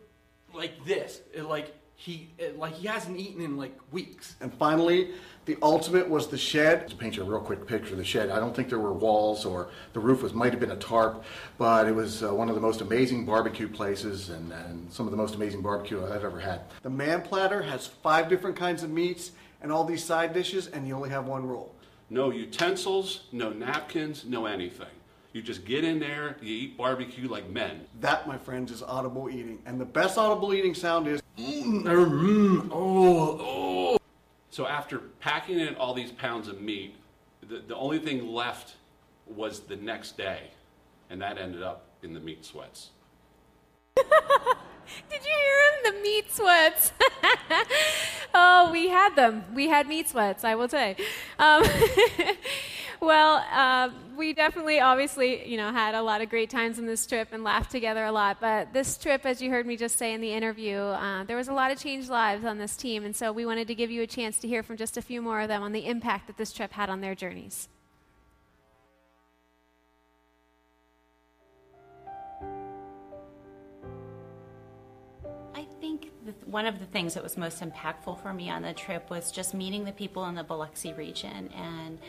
like this. It, like he like he hasn't eaten in like weeks.
And finally, the ultimate was the shed. To paint you a real quick picture of the shed, I don't think there were walls or the roof was might have been a tarp, but it was uh, one of the most amazing barbecue places and, and some of the most amazing barbecue I've ever had. The man platter has five different kinds of meats and all these side dishes, and you only have one rule.
No utensils, no napkins, no anything. You just get in there, you eat barbecue like men.
That, my friends, is audible eating. And the best audible eating sound is.
Mm, mm, oh, oh.
So after packing in all these pounds of meat, the, the only thing left was the next day, and that ended up in the meat sweats. (laughs)
Did you hear him? The meat sweats. (laughs) oh, we had them. We had meat sweats, I will say. Um, (laughs) well, uh, we definitely, obviously, you know, had a lot of great times on this trip and laughed together a lot. But this trip, as you heard me just say in the interview, uh, there was a lot of changed lives on this team, and so we wanted to give you a chance to hear from just a few more of them on the impact that this trip had on their journeys.
I think one of the things that was most impactful for me on the trip was just meeting the people in the Biloxi region. And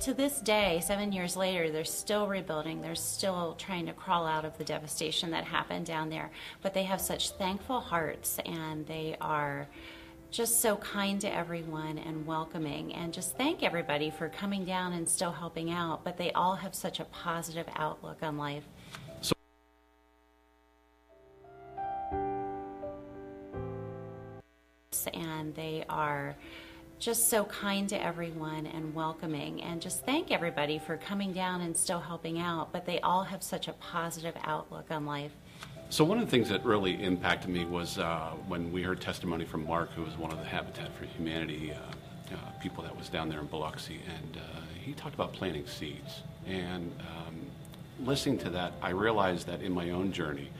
to this day, seven years later, they're still rebuilding. They're still trying to crawl out of the devastation that happened down there. But they have such thankful hearts and they are just so kind to everyone and welcoming and just thank everybody for coming down and still helping out but they all have such a positive outlook on life and they are just so kind to everyone and welcoming. And just thank everybody for coming down and still helping out. But they all have such a positive outlook on life.
So one of the things that really impacted me was uh, when we heard testimony from Mark, who was one of the Habitat for Humanity uh, uh, people that was down there in Biloxi, and uh, he talked about planting seeds. And um, listening to that, I realized that in my own journey,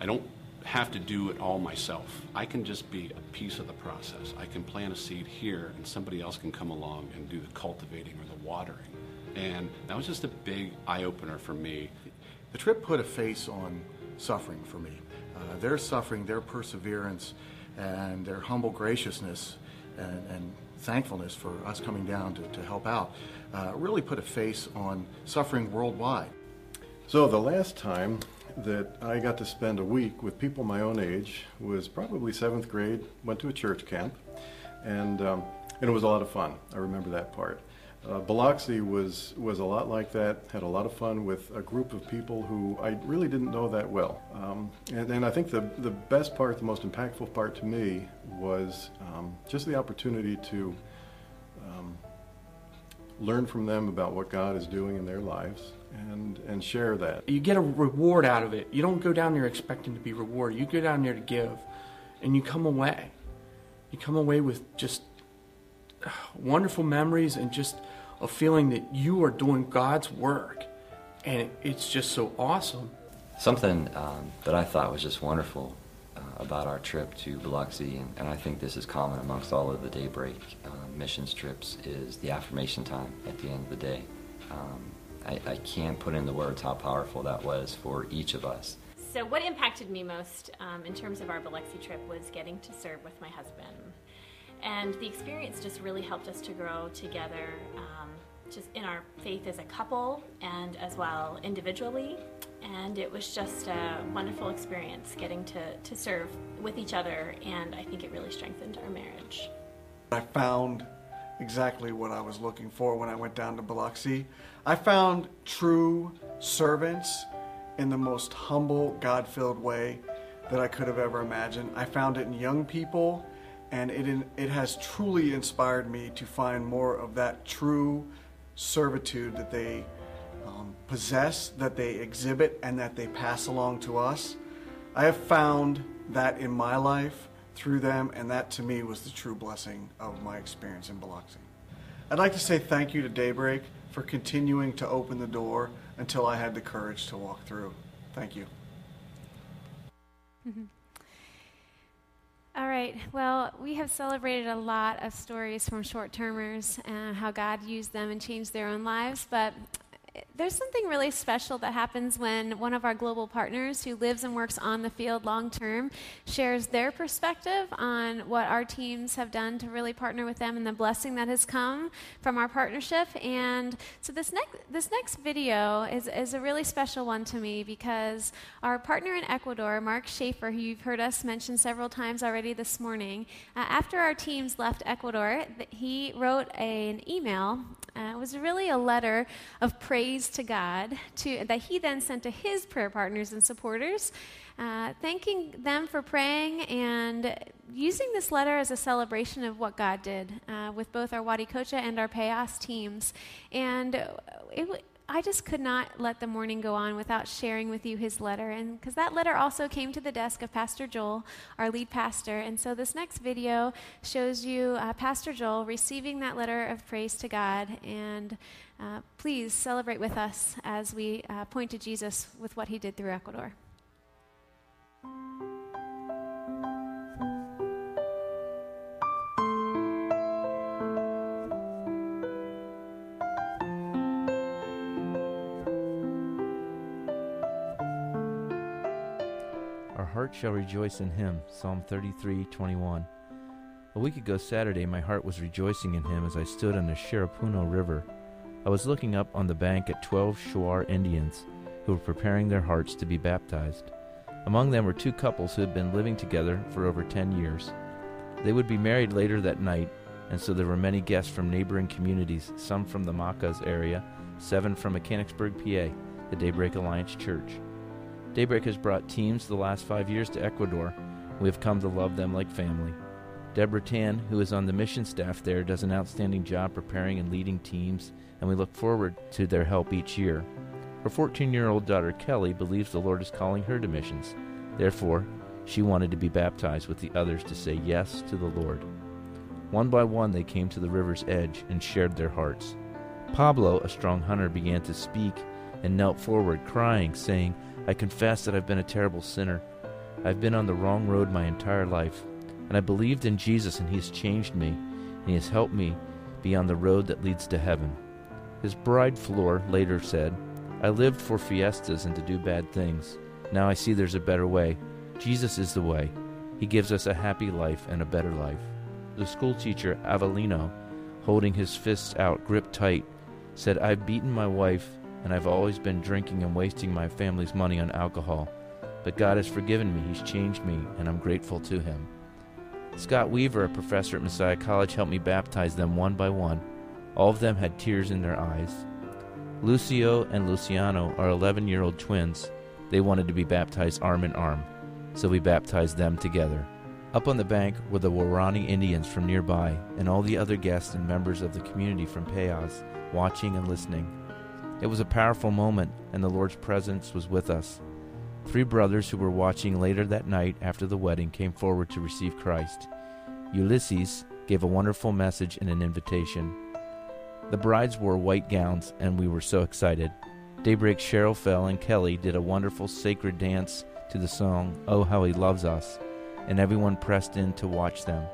I don't have to do it all myself. I can just be a piece of the process. I can plant a seed here, and somebody else can come along and do the cultivating or the watering. And that was just a big eye opener for me.
The trip put a face on suffering for me. Uh, their suffering, their perseverance, and their humble graciousness and, and thankfulness for us coming down to, to help out uh, really put a face on suffering worldwide.
So the last time that I got to spend a week with people my own age was probably seventh grade. Went to a church camp, and um, and it was a lot of fun. I remember that part. Uh, Biloxi was was a lot like that. Had a lot of fun with a group of people who I really didn't know that well. Um, and, and I think the the best part, the most impactful part to me, was um, just the opportunity to um, learn from them about what God is doing in their lives and and share that.
You get a reward out of it. You don't go down there expecting to be rewarded. You go down there to give, and you come away. You come away with just uh, wonderful memories and just a feeling that you are doing God's work, and it's just so awesome.
Something um, that I thought was just wonderful uh, about our trip to Biloxi, and, and I think this is common amongst all of the Daybreak uh, missions trips, is the affirmation time at the end of the day. Um, I, I can't put in the words how powerful that was for each of us.
So, what impacted me most um, in terms of our Biloxi trip was getting to serve with my husband. And the experience just really helped us to grow together, um, just in our faith as a couple and as well individually. And it was just a wonderful experience getting to, to serve with each other, and I think it really strengthened our marriage.
I found exactly what I was looking for when I went down to Biloxi. I found true servants in the most humble, God filled way that I could have ever imagined. I found it in young people, and it, it has truly inspired me to find more of that true servitude that they um, possess, that they exhibit, and that they pass along to us. I have found that in my life through them, and that to me was the true blessing of my experience in Biloxi. I'd like to say thank you to Daybreak for continuing to open the door until I had the courage to walk through. Thank you.
Mm-hmm. All right. Well, we have celebrated a lot of stories from short termers and how God used them and changed their own lives. But there's something really special that happens when one of our global partners who lives and works on the field long term shares their perspective on what our teams have done to really partner with them and the blessing that has come from our partnership. And so this next this next video is, is a really special one to me because our partner in Ecuador, Mark Schaefer, who you've heard us mention several times already this morning, uh, after our teams left Ecuador, he wrote a, an email. Uh, it was really a letter of praise to God to, that he then sent to his prayer partners and supporters, uh, thanking them for praying and using this letter as a celebration of what God did uh, with both our Huaticocha and our Payas teams. And it, I just could not let the morning go on without sharing with you his letter. And because that letter also came to the desk of Pastor Joel, our lead pastor. And so this next video shows you uh, Pastor Joel receiving that letter of praise to God. And uh, please celebrate with us as we uh, point to Jesus with what he did through Ecuador.
Heart shall rejoice in him. Psalm 33 21. A week ago Saturday, my heart was rejoicing in him as I stood on the Shiripuno River. I was looking up on the bank at 12 Shuar Indians who were preparing their hearts to be baptized. Among them were two couples who had been living together for over 10 years. They would be married later that night, and so there were many guests from neighboring communities, some from the Macas area, seven from Mechanicsburg, PA, the Daybreak Alliance Church. Daybreak has brought teams the last five years to Ecuador. We have come to love them like family. Deborah Tan, who is on the mission staff there, does an outstanding job preparing and leading teams, and we look forward to their help each year. Her 14 year old daughter Kelly believes the Lord is calling her to missions. Therefore, she wanted to be baptized with the others to say yes to the Lord. One by one, they came to the river's edge and shared their hearts. Pablo, a strong hunter, began to speak and knelt forward, crying, saying, I confess that I've been a terrible sinner. I've been on the wrong road my entire life, and I believed in Jesus, and He has changed me, and He has helped me be on the road that leads to heaven. His bride, Flor, later said, I lived for fiestas and to do bad things. Now I see there's a better way. Jesus is the way. He gives us a happy life and a better life. The schoolteacher, Avelino, holding his fists out gripped tight, said, I've beaten my wife and I've always been drinking and wasting my family's money on alcohol. But God has forgiven me, He's changed me, and I'm grateful to Him. Scott Weaver, a professor at Messiah College, helped me baptize them one by one. All of them had tears in their eyes. Lucio and Luciano are 11 year old twins. They wanted to be baptized arm in arm, so we baptized them together. Up on the bank were the Warani Indians from nearby, and all the other guests and members of the community from Payas, watching and listening. It was a powerful moment, and the Lord's presence was with us. Three brothers who were watching later that night after the wedding came forward to receive Christ. Ulysses gave a wonderful message and an invitation. The brides wore white gowns, and we were so excited. Daybreak Cheryl Fell and Kelly did a wonderful sacred dance to the song, Oh How He Loves Us, and everyone pressed in to watch them.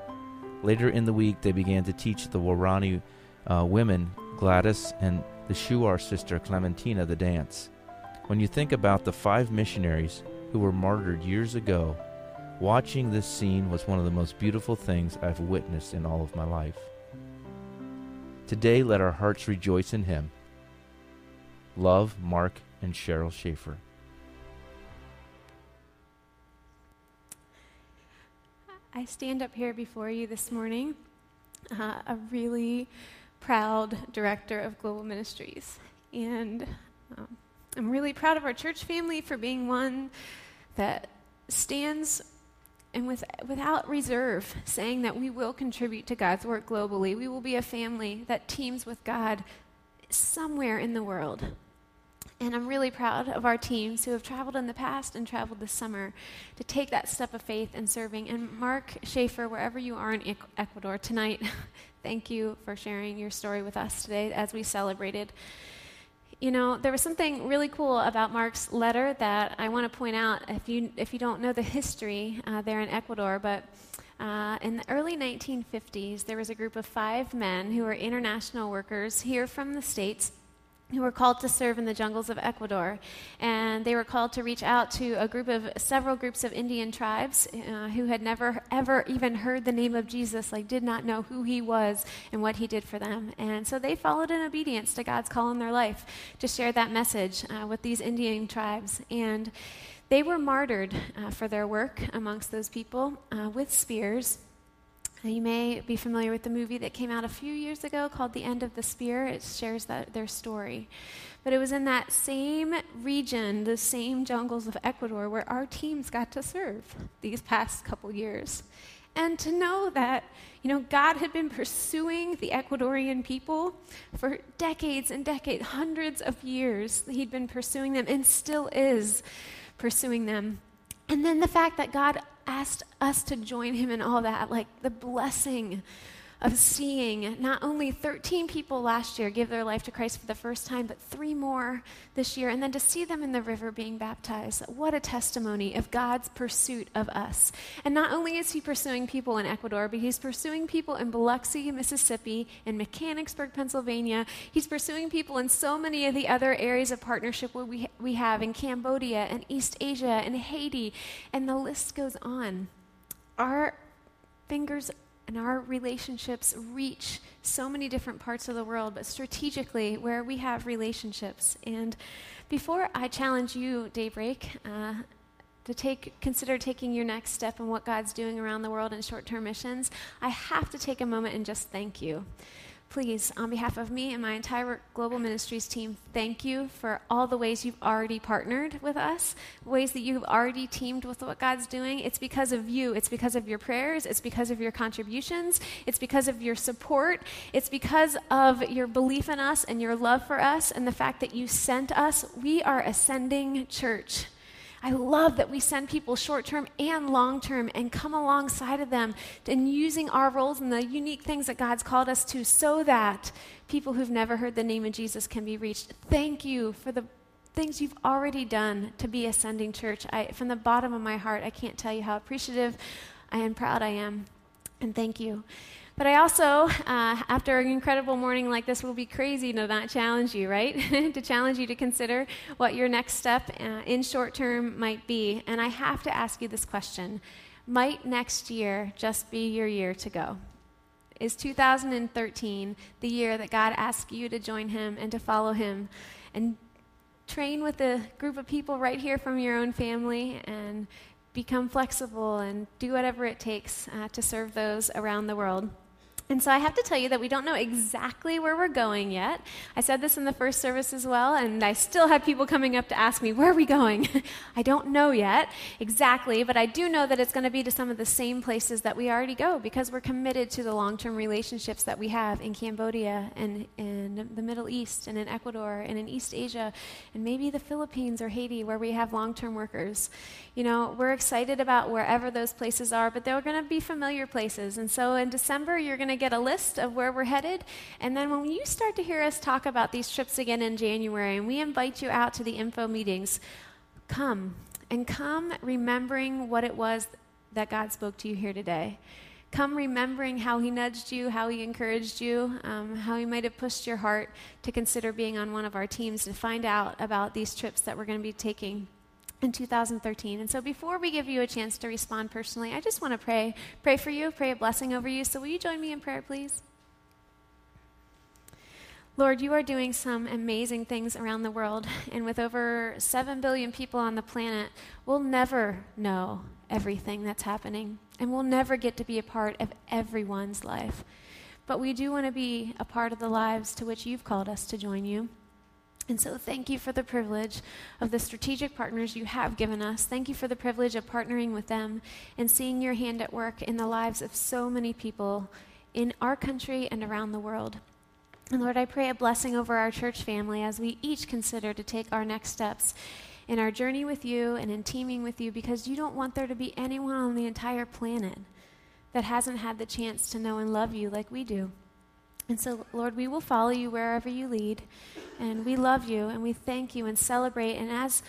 Later in the week, they began to teach the Warani uh, women, Gladys and the Shuar sister Clementina, the dance. When you think about the five missionaries who were martyred years ago, watching this scene was one of the most beautiful things I've witnessed in all of my life. Today, let our hearts rejoice in Him. Love, Mark, and Cheryl Schaefer.
I stand up here before you this morning, uh, a really proud director of global ministries. And um, I'm really proud of our church family for being one that stands and with, without reserve saying that we will contribute to God's work globally. We will be a family that teams with God somewhere in the world. And I'm really proud of our teams who have traveled in the past and traveled this summer to take that step of faith and serving. And Mark Schaefer, wherever you are in Ecuador tonight, (laughs) thank you for sharing your story with us today as we celebrated. You know, there was something really cool about Mark's letter that I want to point out if you, if you don't know the history uh, there in Ecuador, but uh, in the early 1950s, there was a group of five men who were international workers here from the States who were called to serve in the jungles of Ecuador. And they were called to reach out to a group of several groups of Indian tribes uh, who had never ever even heard the name of Jesus, like did not know who he was and what he did for them. And so they followed in obedience to God's call in their life to share that message uh, with these Indian tribes. And they were martyred uh, for their work amongst those people uh, with spears. You may be familiar with the movie that came out a few years ago called The End of the Spear. It shares that, their story. But it was in that same region, the same jungles of Ecuador, where our teams got to serve these past couple years. And to know that, you know, God had been pursuing the Ecuadorian people for decades and decades, hundreds of years. He'd been pursuing them and still is pursuing them. And then the fact that God asked us to join him in all that, like the blessing of seeing not only 13 people last year give their life to Christ for the first time, but three more this year, and then to see them in the river being baptized. What a testimony of God's pursuit of us. And not only is He pursuing people in Ecuador, but He's pursuing people in Biloxi, Mississippi, in Mechanicsburg, Pennsylvania. He's pursuing people in so many of the other areas of partnership we, we have in Cambodia and East Asia and Haiti, and the list goes on. Our fingers and our relationships reach so many different parts of the world, but strategically where we have relationships. And before I challenge you, Daybreak, uh, to take, consider taking your next step in what God's doing around the world in short term missions, I have to take a moment and just thank you please, on behalf of me and my entire Global Ministries team, thank you for all the ways you've already partnered with us, ways that you've already teamed with what God's doing. It's because of you, it's because of your prayers, it's because of your contributions, it's because of your support, it's because of your belief in us and your love for us, and the fact that you sent us. We are ascending church. I love that we send people short term and long term and come alongside of them and using our roles and the unique things that God's called us to so that people who've never heard the name of Jesus can be reached. Thank you for the things you've already done to be Ascending Church. I, from the bottom of my heart, I can't tell you how appreciative I am, proud I am, and thank you. But I also, uh, after an incredible morning like this, will be crazy to not challenge you, right? (laughs) to challenge you to consider what your next step uh, in short term might be. And I have to ask you this question Might next year just be your year to go? Is 2013 the year that God asks you to join Him and to follow Him and train with a group of people right here from your own family and become flexible and do whatever it takes uh, to serve those around the world? And so I have to tell you that we don't know exactly where we're going yet. I said this in the first service as well, and I still have people coming up to ask me, Where are we going? (laughs) I don't know yet exactly, but I do know that it's going to be to some of the same places that we already go because we're committed to the long term relationships that we have in Cambodia and in the Middle East and in Ecuador and in East Asia and maybe the Philippines or Haiti where we have long term workers. You know, we're excited about wherever those places are, but they're going to be familiar places. And so in December, you're going to get a list of where we're headed. And then when you start to hear us talk about these trips again in January, and we invite you out to the info meetings, come and come remembering what it was that God spoke to you here today. Come remembering how He nudged you, how He encouraged you, um, how He might have pushed your heart to consider being on one of our teams to find out about these trips that we're going to be taking in 2013. And so before we give you a chance to respond personally, I just want to pray. Pray for you, pray a blessing over you. So will you join me in prayer, please? Lord, you are doing some amazing things around the world. And with over 7 billion people on the planet, we'll never know everything that's happening. And we'll never get to be a part of everyone's life. But we do want to be a part of the lives to which you've called us to join you. And so, thank you for the privilege of the strategic partners you have given us. Thank you for the privilege of partnering with them and seeing your hand at work in the lives of so many people in our country and around the world. And Lord, I pray a blessing over our church family as we each consider to take our next steps in our journey with you and in teaming with you because you don't want there to be anyone on the entire planet that hasn't had the chance to know and love you like we do. And so, Lord, we will follow you wherever you lead. And we love you and we thank you and celebrate. And as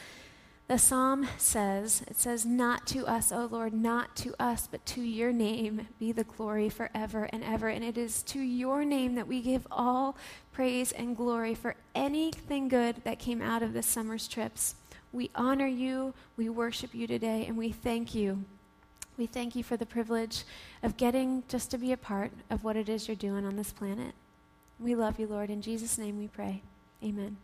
the psalm says, it says, Not to us, O Lord, not to us, but to your name be the glory forever and ever. And it is to your name that we give all praise and glory for anything good that came out of this summer's trips. We honor you, we worship you today, and we thank you. We thank you for the privilege of getting just to be a part of what it is you're doing on this planet. We love you, Lord. In Jesus' name we pray. Amen.